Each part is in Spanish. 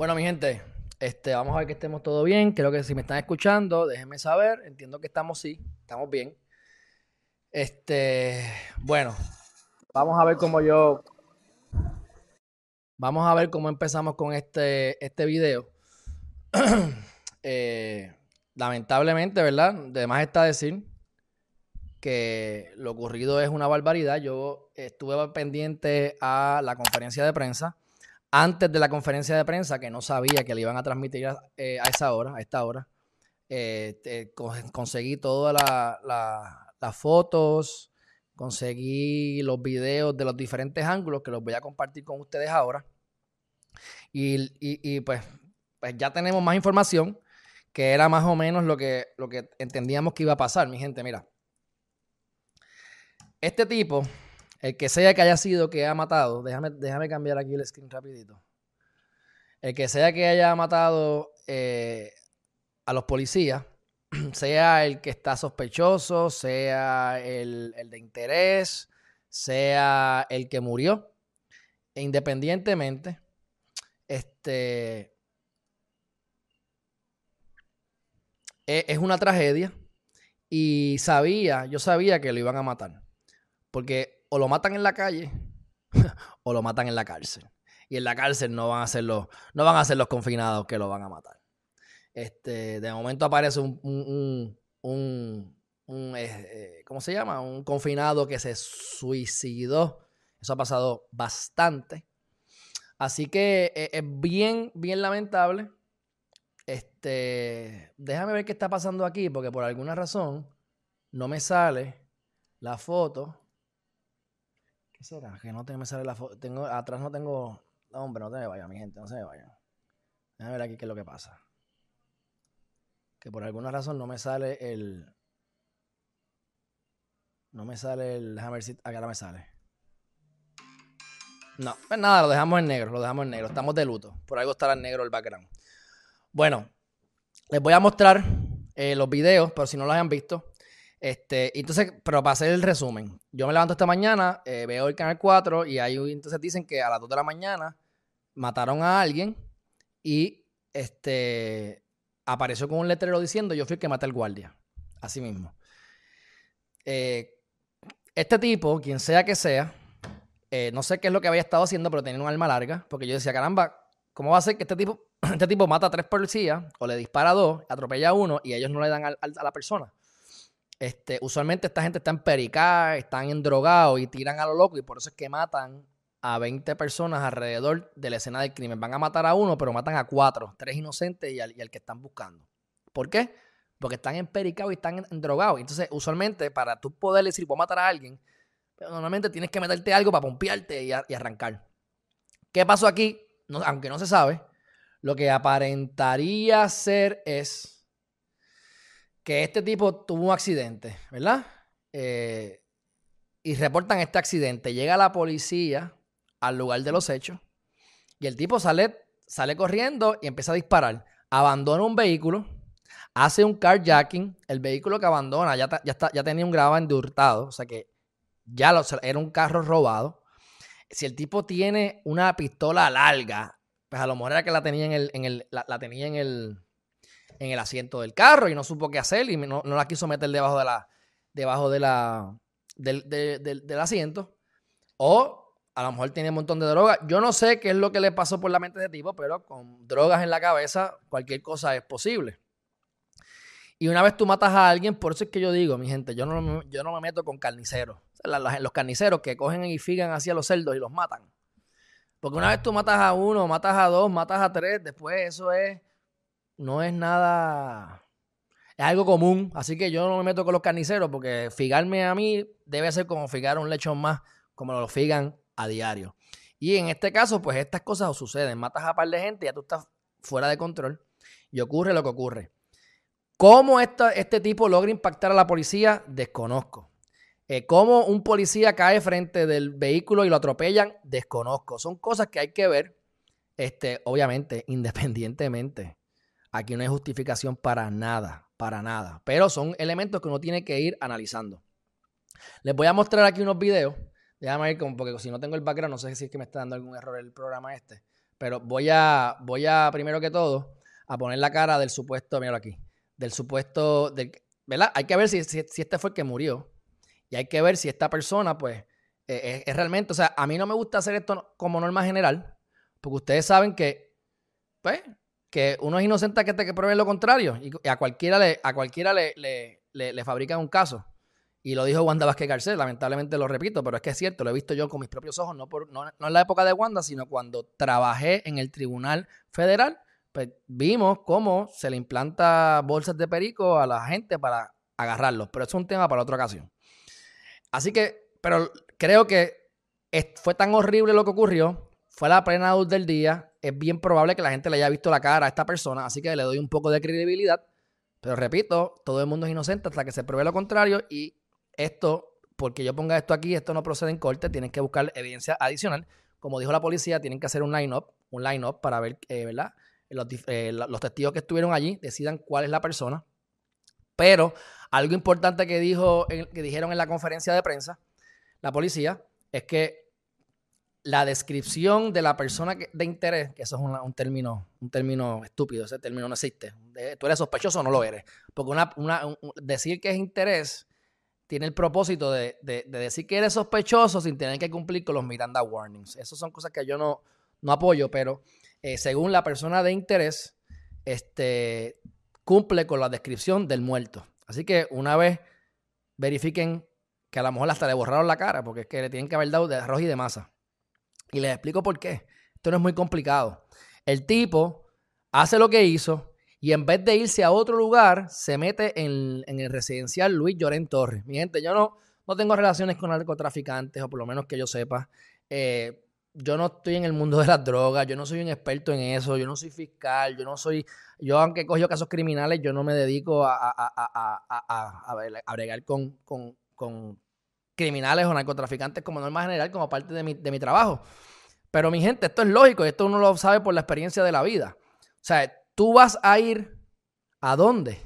Bueno, mi gente, este, vamos a ver que estemos todo bien. Creo que si me están escuchando, déjenme saber. Entiendo que estamos sí, estamos bien. Este, bueno, vamos a ver cómo yo. Vamos a ver cómo empezamos con este, este video. Eh, lamentablemente, ¿verdad? Además está decir que lo ocurrido es una barbaridad. Yo estuve pendiente a la conferencia de prensa antes de la conferencia de prensa, que no sabía que le iban a transmitir a, eh, esa hora, a esta hora, eh, conseguí todas las fotos, conseguí los videos de los diferentes ángulos que los voy a compartir con ustedes ahora. Y, pues, pues, ya tenemos más información, que era más o menos lo que, lo que entendíamos que iba a pasar, mi gente. Mira, este tipo el que sea que haya sido que haya matado, déjame, déjame cambiar aquí el screen rapidito. El que sea que haya matado eh, a los policías, sea el que está sospechoso, sea el, de interés, sea el que murió, e independientemente, este, e, es una tragedia y sabía, yo sabía que lo iban a matar, porque o lo matan en la calle o lo matan en la cárcel. Y en la cárcel no van a ser los, no van a ser los confinados que lo van a matar. Este, de momento aparece un, un, un, eh, eh, ¿cómo se llama? Un confinado que se suicidó. Eso ha pasado bastante. Así que eh, es bien, bien lamentable. Este, déjame ver qué está pasando aquí, porque por alguna razón no me sale la foto ¿Qué será? Que no me sale la foto. Tengo, atrás no tengo. No, hombre, no te me vayas, mi gente, no se me vayan. Déjame ver aquí qué es lo que pasa. Que por alguna razón no me sale el. No me sale el. Déjame ver si. Acá ahora me sale. No, pues nada, lo dejamos en negro, lo dejamos en negro. Estamos de luto. Por algo estará en negro el background. Bueno, les voy a mostrar eh, los videos, pero si no los hayan visto. Este, entonces, pero para hacer el resumen, yo me levanto esta mañana, eh, veo el canal 4 y ahí entonces dicen que a las 2 de la mañana mataron a alguien y este apareció con un letrero diciendo yo fui el que maté al guardia. Así mismo. Eh, este tipo, quien sea que sea, eh, no sé qué es lo que había estado haciendo, pero tenía un arma larga, porque yo decía, caramba, ¿cómo va a ser que este tipo, este tipo mata a tres policías o le dispara a dos, atropella a uno y ellos no le dan a la persona? Este, usualmente esta gente está en pericá, están en drogados y tiran a lo loco y por eso es que matan a 20 personas alrededor de la escena del crimen. Van a matar a uno, pero matan a cuatro, tres inocentes y al, que están buscando. ¿Por qué? Porque están en pericado y están en, drogados. Entonces, usualmente, para tú poder decir, voy a matar a alguien, normalmente tienes que meterte algo para pompearte y, arrancar. ¿Qué pasó aquí? aunque no se sabe, lo que aparentaría ser es que este tipo tuvo un accidente, ¿verdad? Eh, y reportan este accidente. Llega la policía al lugar de los hechos y el tipo sale, sale corriendo y empieza a disparar. Abandona un vehículo, hace un carjacking. El vehículo que abandona ya, ya, está, ya tenía un gravamen de hurtado, o sea que ya era un carro robado. Si el tipo tiene una pistola larga, pues a lo mejor era que la tenía en el, en el la tenía en el, en el asiento del carro y no supo qué hacer y no, la quiso meter debajo de la debajo de la del, asiento o a lo mejor tiene un montón de drogas. Yo no sé qué es lo que le pasó por la mente de tipo, pero con drogas en la cabeza cualquier cosa es posible. Y una vez tú matas a alguien, por eso es que yo digo, mi gente, yo no, yo no me meto con carniceros. los carniceros que cogen y figan hacia los cerdos y los matan. Porque una vez tú matas a uno, matas a dos, matas a tres, después eso es no es nada. Es algo común. Así que yo no me meto con los carniceros porque figarme a mí debe ser como figar un lechón más, como lo figan a diario. Y en este caso, pues estas cosas suceden. Matas a par de gente y ya tú estás fuera de control. Y ocurre lo que ocurre. ¿Cómo este tipo logra impactar a la policía? Desconozco. Eh, ¿Cómo un policía cae frente del vehículo y lo atropellan? Desconozco. Son cosas que hay que ver, este, obviamente, independientemente Aquí no hay justificación para nada, para nada. Pero son elementos que uno tiene que ir analizando. Les voy a mostrar aquí unos videos. Déjame ir, porque si no tengo el background, no sé si es que me está dando algún error el programa este. Pero voy a, voy a, primero que todo, a poner la cara del supuesto, míralo aquí, del supuesto, ¿verdad? Hay que ver si, si, este fue el que murió. Y hay que ver si esta persona, pues, eh, es, realmente, o sea, a mí no me gusta hacer esto como norma general, porque ustedes saben que, pues, que uno es inocente que te prueben lo contrario. Y a cualquiera le, a cualquiera le, le, le, fabrican un caso. Y lo dijo Wanda Vázquez Garcés, lamentablemente lo repito, pero es que es cierto, lo he visto yo con mis propios ojos, no, por, no, en la época de Wanda, sino cuando trabajé en el Tribunal Federal, pues vimos cómo se le implanta bolsas de perico a la gente para agarrarlos, pero es un tema para otra ocasión. Así que, pero creo que fue tan horrible lo que ocurrió, fue la plena luz del día, es bien probable que la gente le haya visto la cara a esta persona, así que le doy un poco de credibilidad. Pero repito, todo el mundo es inocente hasta que se pruebe lo contrario y esto, porque yo ponga esto aquí, esto no procede en corte, tienen que buscar evidencia adicional. Como dijo la policía, tienen que hacer un line-up, un line-up para ver, eh, ¿verdad? Los, eh, los testigos que estuvieron allí decidan cuál es la persona. Pero algo importante que, dijo, que dijeron en la conferencia de prensa, la policía, es que la descripción de la persona de interés, que eso es un, término, un término estúpido, ese término no existe. tú eres sospechoso o no lo eres. Porque una, decir que es interés tiene el propósito de, decir que eres sospechoso sin tener que cumplir con los Miranda Warnings. Esas son cosas que yo no, apoyo, pero eh, según la persona de interés, este, cumple con la descripción del muerto. Así que una vez verifiquen que a lo mejor hasta le borraron la cara, porque es que le tienen que haber dado de arroz y de masa. Y les explico por qué. Esto no es muy complicado. El tipo hace lo que hizo y en vez de irse a otro lugar, se mete en, el residencial Luis Llorén Torres. Mi gente, yo no, no tengo relaciones con narcotraficantes, o por lo menos que yo sepa. Eh, yo no estoy en el mundo de las drogas, yo no soy un experto en eso, yo no soy fiscal, yo no soy, yo aunque cojo casos criminales, yo no me dedico a, a, a, bregar con, con, con criminales o narcotraficantes como norma general, como parte de mi, de mi trabajo. Pero mi gente, esto es lógico, esto uno lo sabe por la experiencia de la vida. O sea, tú vas a ir a dónde?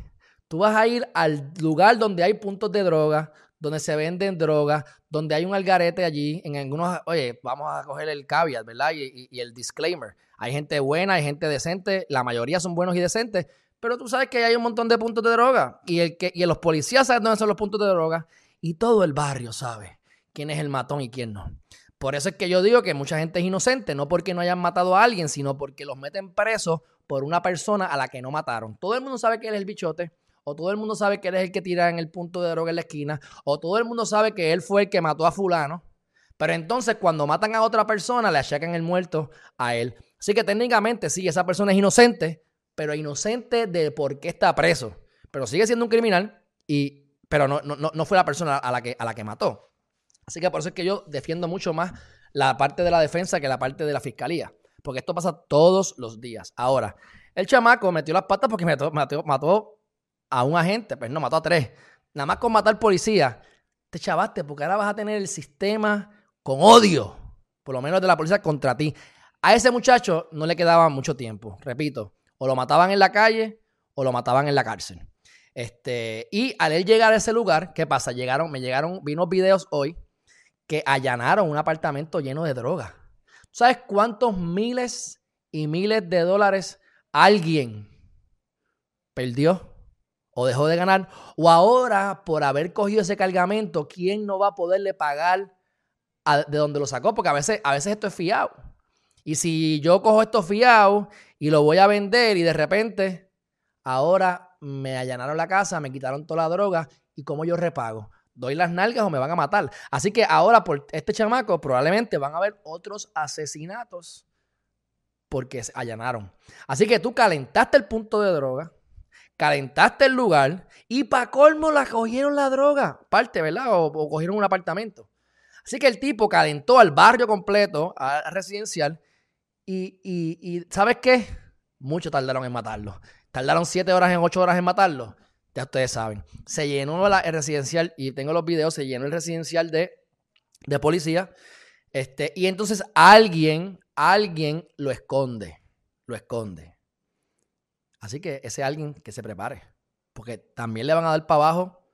Tú vas a ir al lugar donde hay puntos de droga, donde se venden drogas, donde hay un algarete allí, en algunos, oye, vamos a coger el caveat, ¿verdad? Y, y, el disclaimer. Hay gente buena, hay gente decente, la mayoría son buenos y decentes, pero tú sabes que hay un montón de puntos de droga y, el que, y los policías saben dónde son los puntos de droga y todo el barrio sabe quién es el matón y quién no. Por eso es que yo digo que mucha gente es inocente, no porque no hayan matado a alguien, sino porque los meten presos por una persona a la que no mataron. Todo el mundo sabe que él es el bichote, o todo el mundo sabe que él es el que tira en el punto de droga en la esquina, o todo el mundo sabe que él fue el que mató a fulano. Pero entonces cuando matan a otra persona, le achacan el muerto a él. Así que técnicamente sí, esa persona es inocente, pero inocente de por qué está preso. Pero sigue siendo un criminal y pero no, no, no fue la persona a la, que, a la que mató. Así que por eso es que yo defiendo mucho más la parte de la defensa que la parte de la fiscalía. Porque esto pasa todos los días. Ahora, el chamaco metió las patas porque mató, mató, a un agente, pues no, mató a tres. Nada más con matar policía, te chavaste porque ahora vas a tener el sistema con odio, por lo menos de la policía contra ti. A ese muchacho no le quedaba mucho tiempo, repito, o lo mataban en la calle o lo mataban en la cárcel. Este, y al él llegar a ese lugar, ¿qué pasa? Llegaron, me llegaron, vino videos hoy que allanaron un apartamento lleno de droga. ¿Sabes cuántos miles y miles de dólares alguien perdió o dejó de ganar? O ahora, por haber cogido ese cargamento, ¿quién no va a poderle pagar de donde lo sacó? Porque a veces, a veces esto es fiado. Y si yo cojo esto fiado y lo voy a vender y de repente ahora me allanaron la casa, me quitaron toda la droga y cómo yo repago. ¿Doy las nalgas o me van a matar? Así que ahora por este chamaco probablemente van a haber otros asesinatos porque se allanaron. Así que tú calentaste el punto de droga, calentaste el lugar y para colmo la cogieron la droga, parte, ¿verdad? O, cogieron un apartamento. Así que el tipo calentó al barrio completo, al residencial, y, y ¿sabes qué? Mucho tardaron en matarlo. Tardaron 7 horas en 8 horas en matarlo. Ya ustedes saben. Se llenó el residencial, y tengo los videos, se llenó el residencial de, de policía. Este, y entonces alguien, alguien lo esconde. Lo esconde. Así que ese alguien que se prepare. Porque también le van a dar para abajo.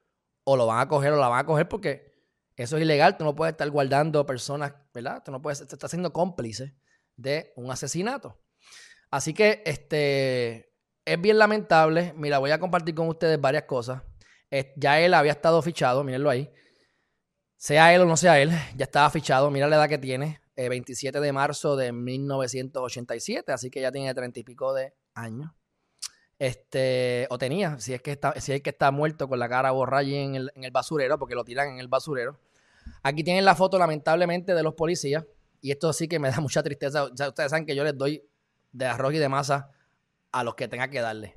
O lo van a coger o la van a coger porque eso es ilegal. Tú no puedes estar guardando personas, ¿verdad? Tú no puedes, te siendo cómplice de un asesinato. Así que este es bien lamentable. Mira, voy a compartir con ustedes varias cosas. ya él había estado fichado, mírenlo ahí. Sea él o no sea él, ya estaba fichado. Mira la edad que tiene, 27 eh, de marzo de 1987, así que ya tiene treinta y pico de años. Este, o tenía, si es que está, si es que está muerto con la cara borrada en el, en el basurero, porque lo tiran en el basurero. Aquí tienen la foto, lamentablemente, de los policías. Y esto sí que me da mucha tristeza. Ya ustedes saben que yo les doy de arroz y de masa a los que tenga que darle.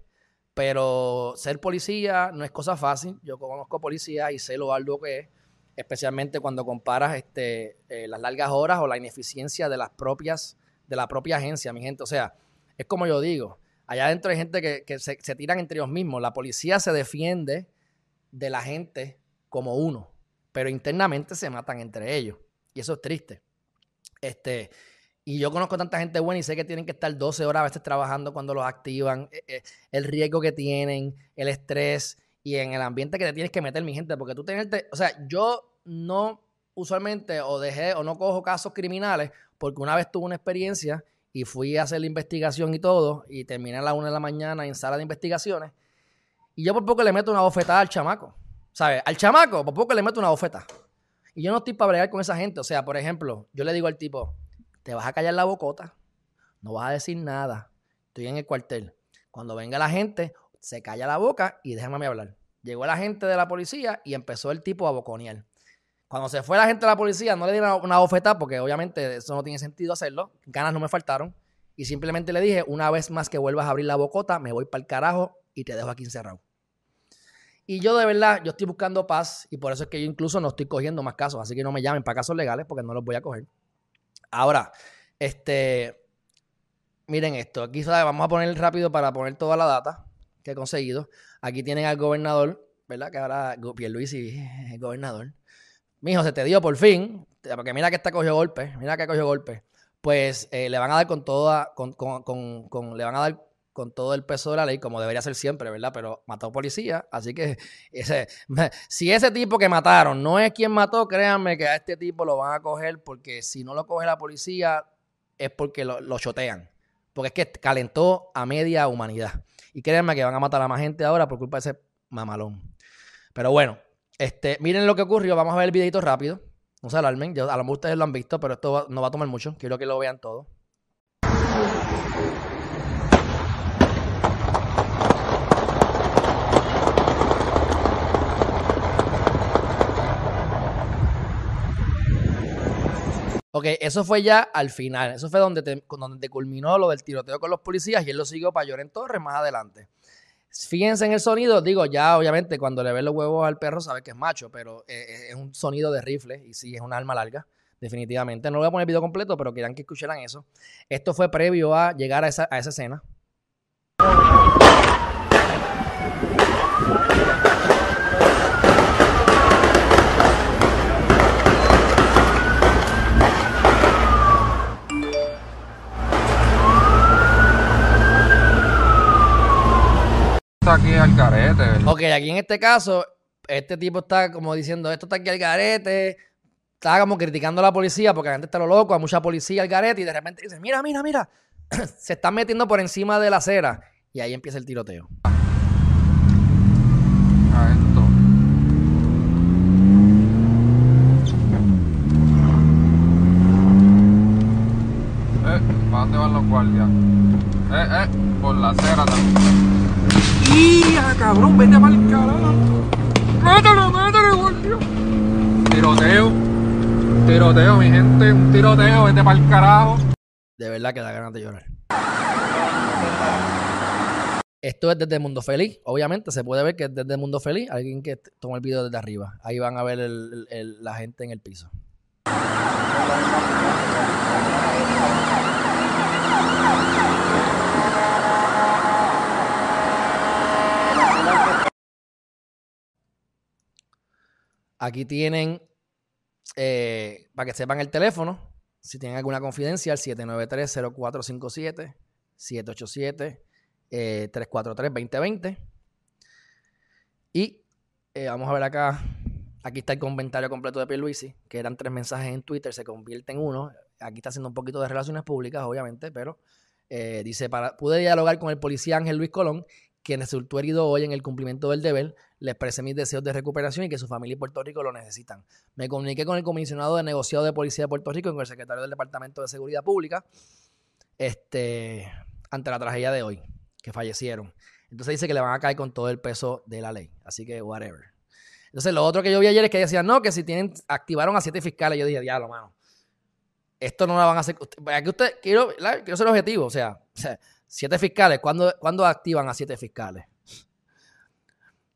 Pero ser policía no es cosa fácil. Yo conozco policía y sé lo arduo que es, especialmente cuando comparas este, eh, las largas horas o la ineficiencia de las propias, de la propia agencia, mi gente. O sea, es como yo digo, allá adentro hay gente que, se, se tiran entre ellos mismos. La policía se defiende de la gente como uno, pero internamente se matan entre ellos. Y eso es triste. Este, y yo conozco tanta gente buena y sé que tienen que estar 12 horas a veces trabajando cuando los activan, eh, eh, el riesgo que tienen, el estrés y en el ambiente que te tienes que meter, mi gente, porque tú tenerte, o sea, yo no usualmente o dejé o no cojo casos criminales porque una vez tuve una experiencia y fui a hacer la investigación y todo y terminé a la una de la mañana en sala de investigaciones y yo por poco le meto una bofetada al chamaco, ¿sabes? Al chamaco por poco le meto una bofetada. Y yo no estoy para bregar con esa gente, o sea, por ejemplo, yo le digo al tipo, te vas a callar la bocota, no vas a decir nada. Estoy en el cuartel. Cuando venga la gente, se calla la boca y déjame hablar. Llegó la gente de la policía y empezó el tipo a boconear. Cuando se fue la gente de la policía, no le di una, una bofetada porque obviamente eso no tiene sentido hacerlo. Ganas no me faltaron. Y simplemente le dije, una vez más que vuelvas a abrir la bocota, me voy para el carajo y te dejo aquí encerrado. Y yo de verdad, yo estoy buscando paz y por eso es que yo incluso no estoy cogiendo más casos. Así que no me llamen para casos legales porque no los voy a coger. Ahora, este, miren esto. Aquí vamos a poner rápido para poner toda la data que he conseguido. Aquí tienen al gobernador, ¿verdad? Que ahora Pierluisi es gobernador. Mijo, se te dio por fin, porque mira que está cogió golpe, mira que cogió golpe. Pues eh, le van a dar con toda, con, con, con, le van a dar con todo el peso de la ley, como debería ser siempre, ¿verdad? Pero mató policía, así que ese, si ese tipo que mataron no es quien mató, créanme que a este tipo lo van a coger porque si no lo coge la policía es porque lo, lo chotean, porque es que calentó a media humanidad. Y créanme que van a matar a más gente ahora por culpa de ese mamalón. Pero bueno, este, miren lo que ocurrió, vamos a ver el videito rápido. No se alarmen, yo, a lo mejor ustedes lo han visto, pero esto no va a tomar mucho, quiero que lo vean todo. Ok, eso fue ya al final. Eso fue donde, te, donde culminó lo del tiroteo con los policías y él lo siguió para Lloren Torres más adelante. Fíjense en el sonido, digo, ya obviamente cuando le ve los huevos al perro sabe que es macho, pero eh, eh, es un sonido de rifle y sí, es un arma larga, definitivamente. No le voy a poner el video completo, pero quieran que escucharan eso. Esto fue previo a llegar a esa, a esa escena. Aquí al garete. Ok, aquí en este caso, este tipo está como diciendo, esto está aquí al garete. Estaba como criticando a la policía porque la gente está lo loco, hay mucha policía al garete y de repente dice, mira, mira, mira, se están metiendo por encima de la acera. Y ahí empieza el tiroteo. A esto. Eh, ¿para dónde van los guardias? Eh, eh, por la acera también. ¡Ya, cabrón! ¡Vete para el carajo! ¡Mételo, mételo, guardia! Tiroteo. Tiroteo, mi gente. Un tiroteo. Vete para el carajo. De verdad que da ganas de llorar. Esto es desde Mundo Feliz. Obviamente se puede ver que es desde Mundo Feliz. Alguien que toma el video desde arriba. Ahí van a ver la gente en el piso. Aquí tienen, eh, para que sepan el teléfono, si tienen alguna confidencia, el 793-0457, 787-343-2020. Y eh, vamos a ver acá, aquí está el comentario completo de Pierluisi, que eran tres mensajes en Twitter, se convierte en uno. aquí está haciendo un poquito de relaciones públicas, obviamente, pero eh, dice, para, pude dialogar con el policía Ángel Luis Colón, quien resultó herido hoy en el cumplimiento del deber. Le expresé mis deseos de recuperación y que su familia y Puerto Rico lo necesitan. Me comuniqué con el comisionado de negociado de policía de Puerto Rico y con el secretario del Departamento de Seguridad Pública este, ante la tragedia de hoy, que fallecieron. Entonces dice que le van a caer con todo el peso de la ley. Así que, whatever. Entonces, lo otro que yo vi ayer es que decían, no, que si tienen, activaron a siete fiscales. Yo dije, diablo, mano. Esto no la van a hacer. Aquí usted, quiero, quiero ser objetivo. O sea, siete fiscales. ¿Cuándo, ¿cuándo activan a siete fiscales?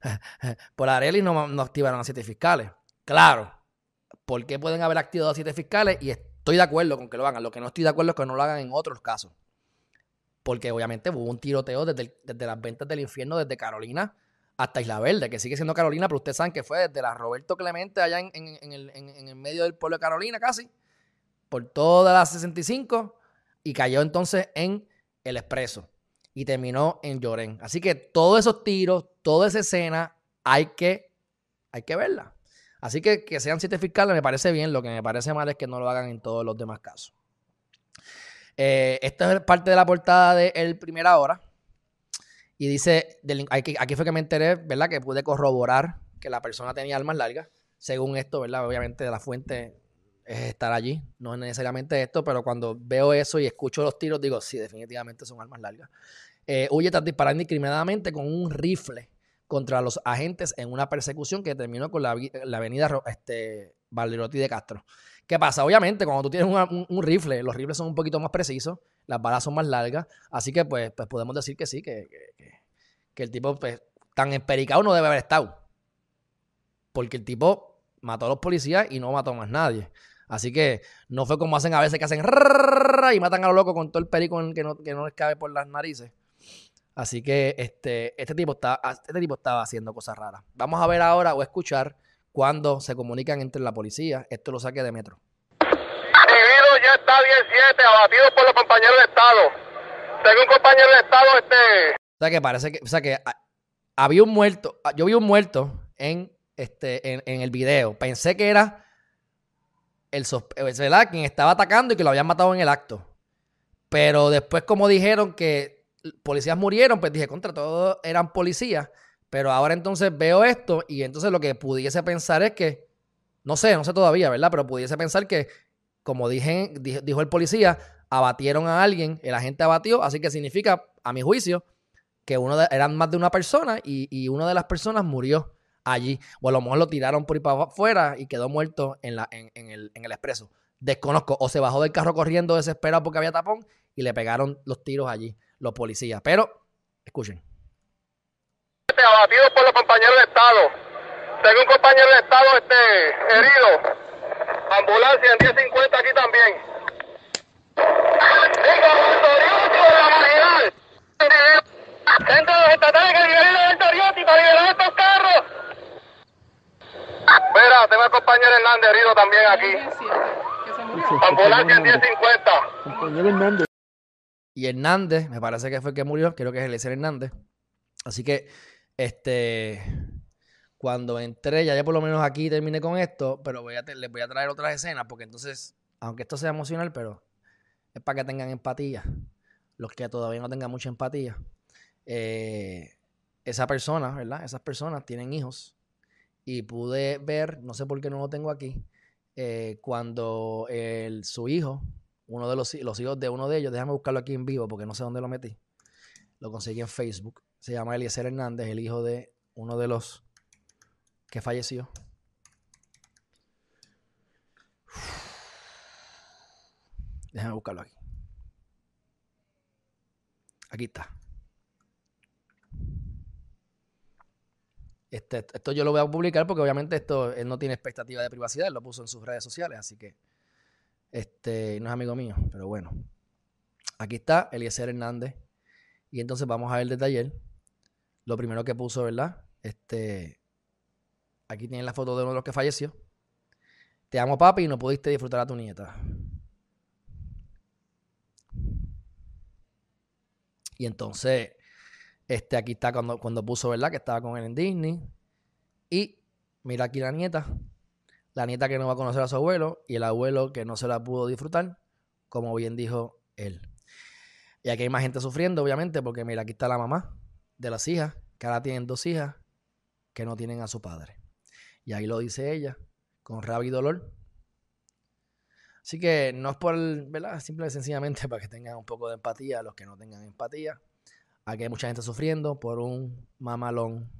Por Areli no, no activaron a siete fiscales. Claro. ¿Por qué pueden haber activado a siete fiscales? Y estoy de acuerdo con que lo hagan. Lo que no estoy de acuerdo es que no lo hagan en otros casos. Porque obviamente hubo un tiroteo desde, desde las ventas del infierno, desde Carolina hasta Isla Verde, que sigue siendo Carolina, pero ustedes saben que fue desde la Roberto Clemente allá en, el, en, el, medio del pueblo de Carolina casi por toda la 65 y cayó entonces en el expreso y terminó en Llorén. Así que todos esos tiros, toda esa escena, hay que, hay que verla. Así que que sean siete fiscales me parece bien, lo que me parece mal es que no lo hagan en todos los demás casos. Eh, esta es parte de la portada de El Primera Hora. Y dice, aquí, aquí fue que me enteré, ¿verdad? Que pude corroborar que la persona tenía armas largas. Según esto, ¿verdad? Obviamente de la fuente es estar allí. No es necesariamente esto, pero cuando veo eso y escucho los tiros, digo, sí, definitivamente son armas largas. Eh, huye tras disparar indiscriminadamente con un rifle contra los agentes en una persecución que terminó con la, avenida este, Valderotti de Castro. ¿Qué pasa? Obviamente, cuando tú tienes un, rifle, los rifles son un poquito más precisos, las balas son más largas, así que pues, pues podemos decir que sí, que, que, el tipo pues, tan empericado no debe haber estado. Porque el tipo mató a los policías y no mató a más nadie. Así que no fue como hacen a veces que hacen y matan a los locos con todo el perico que no, que no les cabe por las narices. Así que este, este, tipo está, este tipo estaba haciendo cosas raras. Vamos a ver ahora o escuchar cuando se comunican entre la policía. Esto lo saque de metro. Individuo ya está 17, abatido por los compañeros de Estado. Según compañero de Estado, este. O sea que parece que, o sea que había un muerto. Yo vi un muerto en este, en el video. Pensé que era el ¿verdad? quien estaba atacando y que lo habían matado en el acto. Pero después, como dijeron que policías murieron, pues dije, contra todos eran policías. Pero ahora entonces veo esto y entonces lo que pudiese pensar es que, no sé, no sé todavía, ¿verdad? Pero pudiese pensar que, como dijo el policía, abatieron a alguien, el agente abatió, así que significa, a mi juicio, que uno eran más de una persona y, y una de las personas murió allí. O a lo mejor lo tiraron por ahí para afuera y quedó muerto en, la, en, el, en el expreso. Desconozco. O se bajó del carro corriendo desesperado porque había tapón y le pegaron los tiros allí los policías. Pero, escuchen. Abatido por los compañeros de Estado. Según compañero de Estado, este, herido. Ambulancia en 1050 aquí también. Venga, de la marginal. Centro de los estatales que liberen el Toriotti para liberar estos carros. Espera, tengo al compañero Hernández herido también aquí. Ambulancia en 1050. Compañero Hernández. Y Hernández, me parece que fue el que murió, creo que es Eliezer Hernández. Así que, este, cuando entré, ya, ya por lo menos aquí terminé con esto, pero voy a les voy a traer otras escenas, porque entonces, aunque esto sea emocional, pero es para que tengan empatía. Los que todavía no tengan mucha empatía. Eh, esa persona, ¿verdad? Esas personas tienen hijos y pude ver, no sé por qué no lo tengo aquí, eh, cuando el, su hijo, uno de los, los, hijos de uno de ellos, déjame buscarlo aquí en vivo porque no sé dónde lo metí, lo conseguí en Facebook, se llama Eliezer Hernández, el hijo de uno de los que falleció. Déjame buscarlo aquí. Aquí está. Este, esto yo lo voy a publicar porque obviamente esto él no tiene expectativa de privacidad, lo puso en sus redes sociales, así que este no es amigo mío, pero bueno. Aquí está Eliezer Hernández. Y entonces vamos a ver el taller. Lo primero que puso, ¿verdad? Este. Aquí tienen la foto de uno de los que falleció. Te amo, papi, y no pudiste disfrutar a tu nieta. Y entonces este, aquí está cuando, cuando puso, ¿verdad? Que estaba con él en Disney. Y mira aquí la nieta. La nieta que no va a conocer a su abuelo y el abuelo que no se la pudo disfrutar como bien dijo él. Y aquí hay más gente sufriendo, obviamente, porque mira, aquí está la mamá de las hijas, que ahora tienen dos hijas que no tienen a su padre. Y ahí lo dice ella, con rabia y dolor. Así que no es por, ¿verdad? Simple y sencillamente para que tengan un poco de empatía los que no tengan empatía. Aquí hay mucha gente sufriendo por un mamalón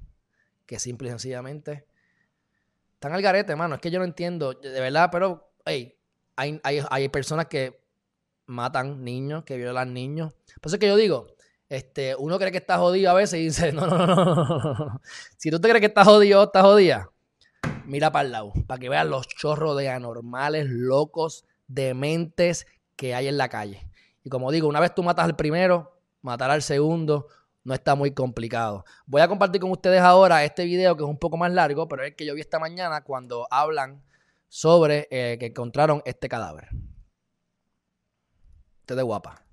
que simple y sencillamente están al garete, mano. Es que yo no entiendo, de verdad, pero hey, hay, hay, hay personas que matan niños, que violan niños. Por eso es que yo digo, este, uno cree que está jodido a veces y dice, no, no, no, no, no. Si tú te crees que estás jodido, estás jodida, mira para el lado, para que veas los chorros de anormales, locos, dementes que hay en la calle. Y como digo, una vez tú matas al primero, matar al segundo no está muy complicado. Voy a compartir con ustedes ahora este video que es un poco más largo, pero es que yo vi esta mañana cuando hablan sobre eh, que encontraron este cadáver. Este de guapa.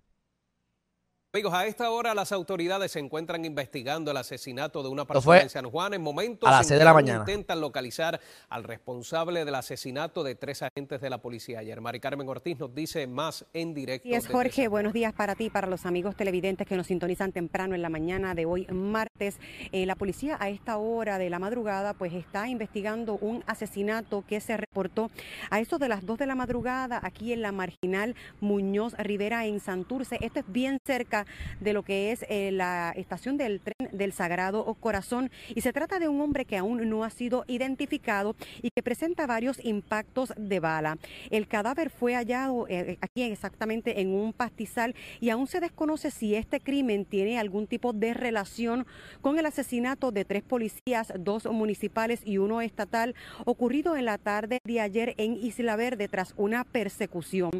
Amigos, a esta hora las autoridades se encuentran investigando el asesinato de una persona en San Juan. En momentos a las 6 de la mañana. intentan localizar al responsable del asesinato de tres agentes de la policía ayer. Mari Carmen Ortiz nos dice más en directo. Y es Jorge, buenos días para ti, para los amigos televidentes que nos sintonizan temprano en la mañana de hoy, martes. Eh, la policía a esta hora de la madrugada pues está investigando un asesinato que se reportó a eso de las 2 de la madrugada aquí en la marginal Muñoz Rivera en Santurce. Esto es bien cerca de lo que es eh, la estación del tren del Sagrado Corazón y se trata de un hombre que aún no ha sido identificado y que presenta varios impactos de bala. El cadáver fue hallado eh, aquí exactamente en un pastizal y aún se desconoce si este crimen tiene algún tipo de relación con el asesinato de tres policías, dos municipales y uno estatal, ocurrido en la tarde de ayer en Isla Verde tras una persecución.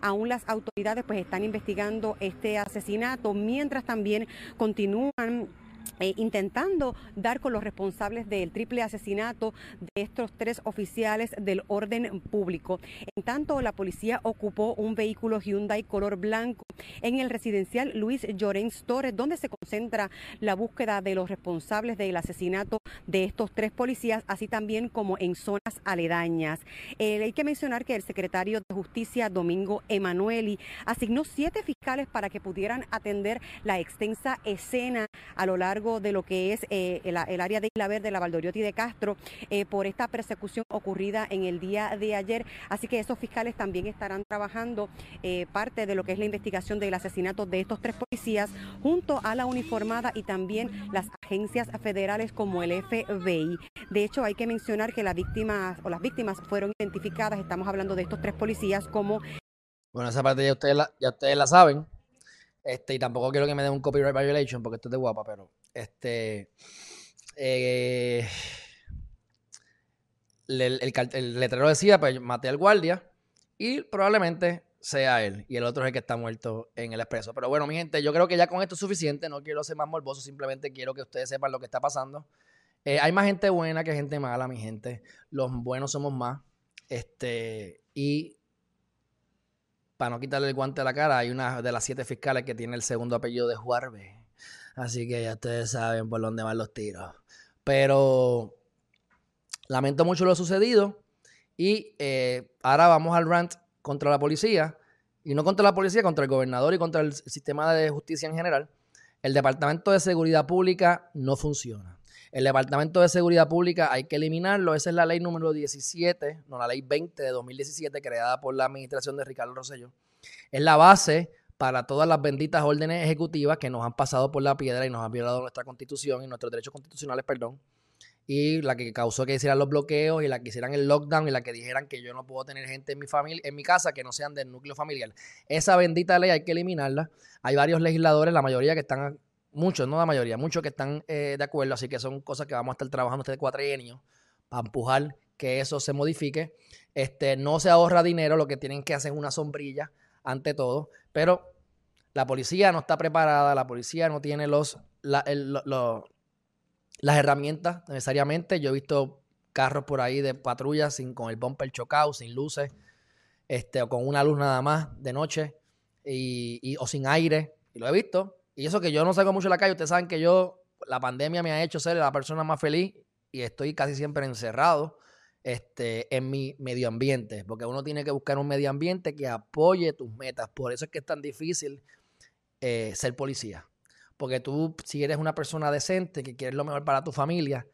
Aún las autoridades pues están investigando este asesinato mientras también continúan eh, intentando dar con los responsables del triple asesinato de estos tres oficiales del orden público. En tanto, la policía ocupó un vehículo Hyundai color blanco en el residencial Luis Llorens Torres, donde se concentra la búsqueda de los responsables del asesinato de estos tres policías, así también como en zonas aledañas. Eh, hay que mencionar que el secretario de Justicia, Domingo Emanueli, asignó siete fiscales para que pudieran atender la extensa escena a lo largo de lo que es eh, el, área de Isla Verde, la Valdoriotti de Castro, eh, por esta persecución ocurrida en el día de ayer. Así que esos fiscales también estarán trabajando eh, parte de lo que es la investigación del asesinato de estos tres policías, junto a la uniformada y también las agencias federales como el FBI. De hecho, hay que mencionar que las víctimas o las víctimas fueron identificadas, estamos hablando de estos tres policías como... Bueno, esa parte ya ustedes la, ya ustedes la saben. Este, y tampoco quiero que me den un copyright violation porque esto es de guapa, pero este. Eh, el, letrero decía, pues maté al guardia y probablemente sea él. Y el otro es el que está muerto en el expreso. Pero bueno, mi gente, yo creo que ya con esto es suficiente. No quiero ser más morboso, simplemente quiero que ustedes sepan lo que está pasando. Eh, hay más gente buena que gente mala, mi gente. Los buenos somos más. Este, y para no quitarle el guante a la cara, hay una de las siete fiscales que tiene el segundo apellido de Juarbe. Así que ya ustedes saben por dónde van los tiros. Pero lamento mucho lo sucedido. Y eh, ahora vamos al rant contra la policía. Y no contra la policía, contra el gobernador y contra el sistema de justicia en general. El Departamento de Seguridad Pública no funciona. El Departamento de Seguridad Pública hay que eliminarlo. Esa es la ley número 17, no la ley 20 de 2017, creada por la administración de Ricardo Rosselló. Es la base para todas las benditas órdenes ejecutivas que nos han pasado por la piedra y nos han violado nuestra constitución y nuestros derechos constitucionales, perdón. Y la que causó que hicieran los bloqueos y la que hicieran el lockdown y la que dijeran que yo no puedo tener gente en mi familia, en mi casa que no sean del núcleo familiar. Esa bendita ley hay que eliminarla. Hay varios legisladores, la mayoría que están, muchos, no la mayoría, muchos que están eh, de acuerdo, así que son cosas que vamos a estar trabajando este cuatrienio para empujar que eso se modifique. Este, no se ahorra dinero, lo que tienen que hacer es una sombrilla ante todo, pero la policía no está preparada, la policía no tiene los, las herramientas necesariamente. Yo he visto carros por ahí de patrulla sin, con el bumper chocado, sin luces, este, o con una luz nada más de noche, y, o sin aire, y lo he visto. Y eso que yo no salgo mucho a la calle, ustedes saben que yo, la pandemia me ha hecho ser la persona más feliz y estoy casi siempre encerrado este, en mi medio ambiente, porque uno tiene que buscar un medio ambiente que apoye tus metas. Por eso es que es tan difícil eh, ser policía. Porque tú, si eres una persona decente, que quieres lo mejor para tu familia,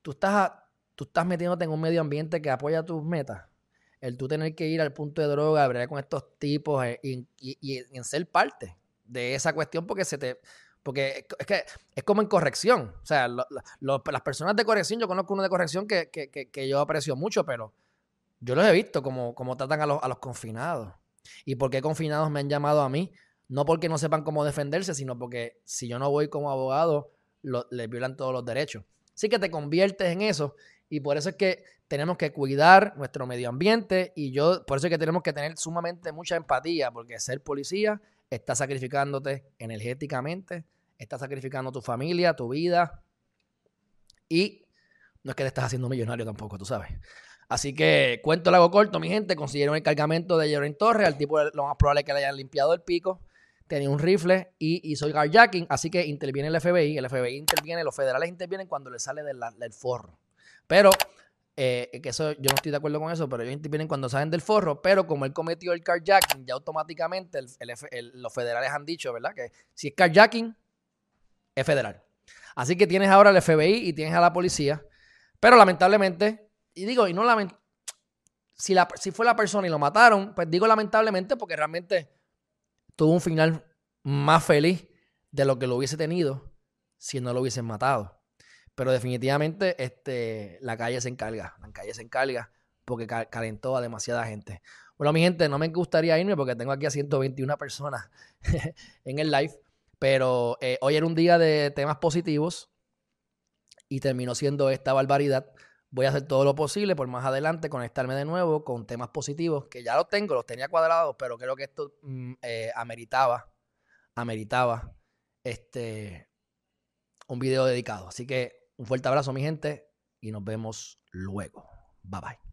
tú estás, tú estás metiéndote en un medio ambiente que apoya tus metas. El tú tener que ir al punto de droga, hablar con estos tipos eh, y, en ser parte de esa cuestión porque se te... Porque es que es como en corrección. O sea, las personas de corrección, yo conozco uno de corrección que, que, yo aprecio mucho, pero yo los he visto como, como tratan a los, a los confinados. ¿Y por qué confinados me han llamado a mí? No porque no sepan cómo defenderse, sino porque si yo no voy como abogado, les violan todos los derechos. Así que te conviertes en eso y por eso es que tenemos que cuidar nuestro medio ambiente y yo, por eso es que tenemos que tener sumamente mucha empatía, porque ser policía está sacrificándote energéticamente, está sacrificando tu familia, tu vida y no es que te estás haciendo millonario tampoco, tú sabes. Así que cuento el hago corto, mi gente. Consiguieron el cargamento de Jeremy Torres. Al tipo lo más probable es que le hayan limpiado el pico tenía un rifle y hizo el así que interviene el FBI, el FBI interviene, los federales intervienen cuando le sale del, forro. Pero, eh, que eso, yo no estoy de acuerdo con eso, pero ellos intervienen cuando salen del forro, pero como él cometió el carjacking, ya automáticamente los federales han dicho, ¿verdad? Que si es carjacking, es federal. Así que tienes ahora el FBI y tienes a la policía, pero lamentablemente, y digo, y no lamentablemente, si, si fue la persona y lo mataron, pues digo lamentablemente porque realmente tuvo un final más feliz de lo que lo hubiese tenido si no lo hubiesen matado. Pero definitivamente este, la calle se encarga, la calle se encarga porque calentó a demasiada gente. Bueno, mi gente, no me gustaría irme porque tengo aquí a 121 personas en el live, pero eh, hoy era un día de temas positivos y terminó siendo esta barbaridad. Voy a hacer todo lo posible por más adelante conectarme de nuevo con temas positivos, que ya los tengo, los tenía cuadrados, pero creo que esto mm, eh, ameritaba, ameritaba este, un video dedicado. Así que un fuerte abrazo, mi gente, y nos vemos luego. Bye bye.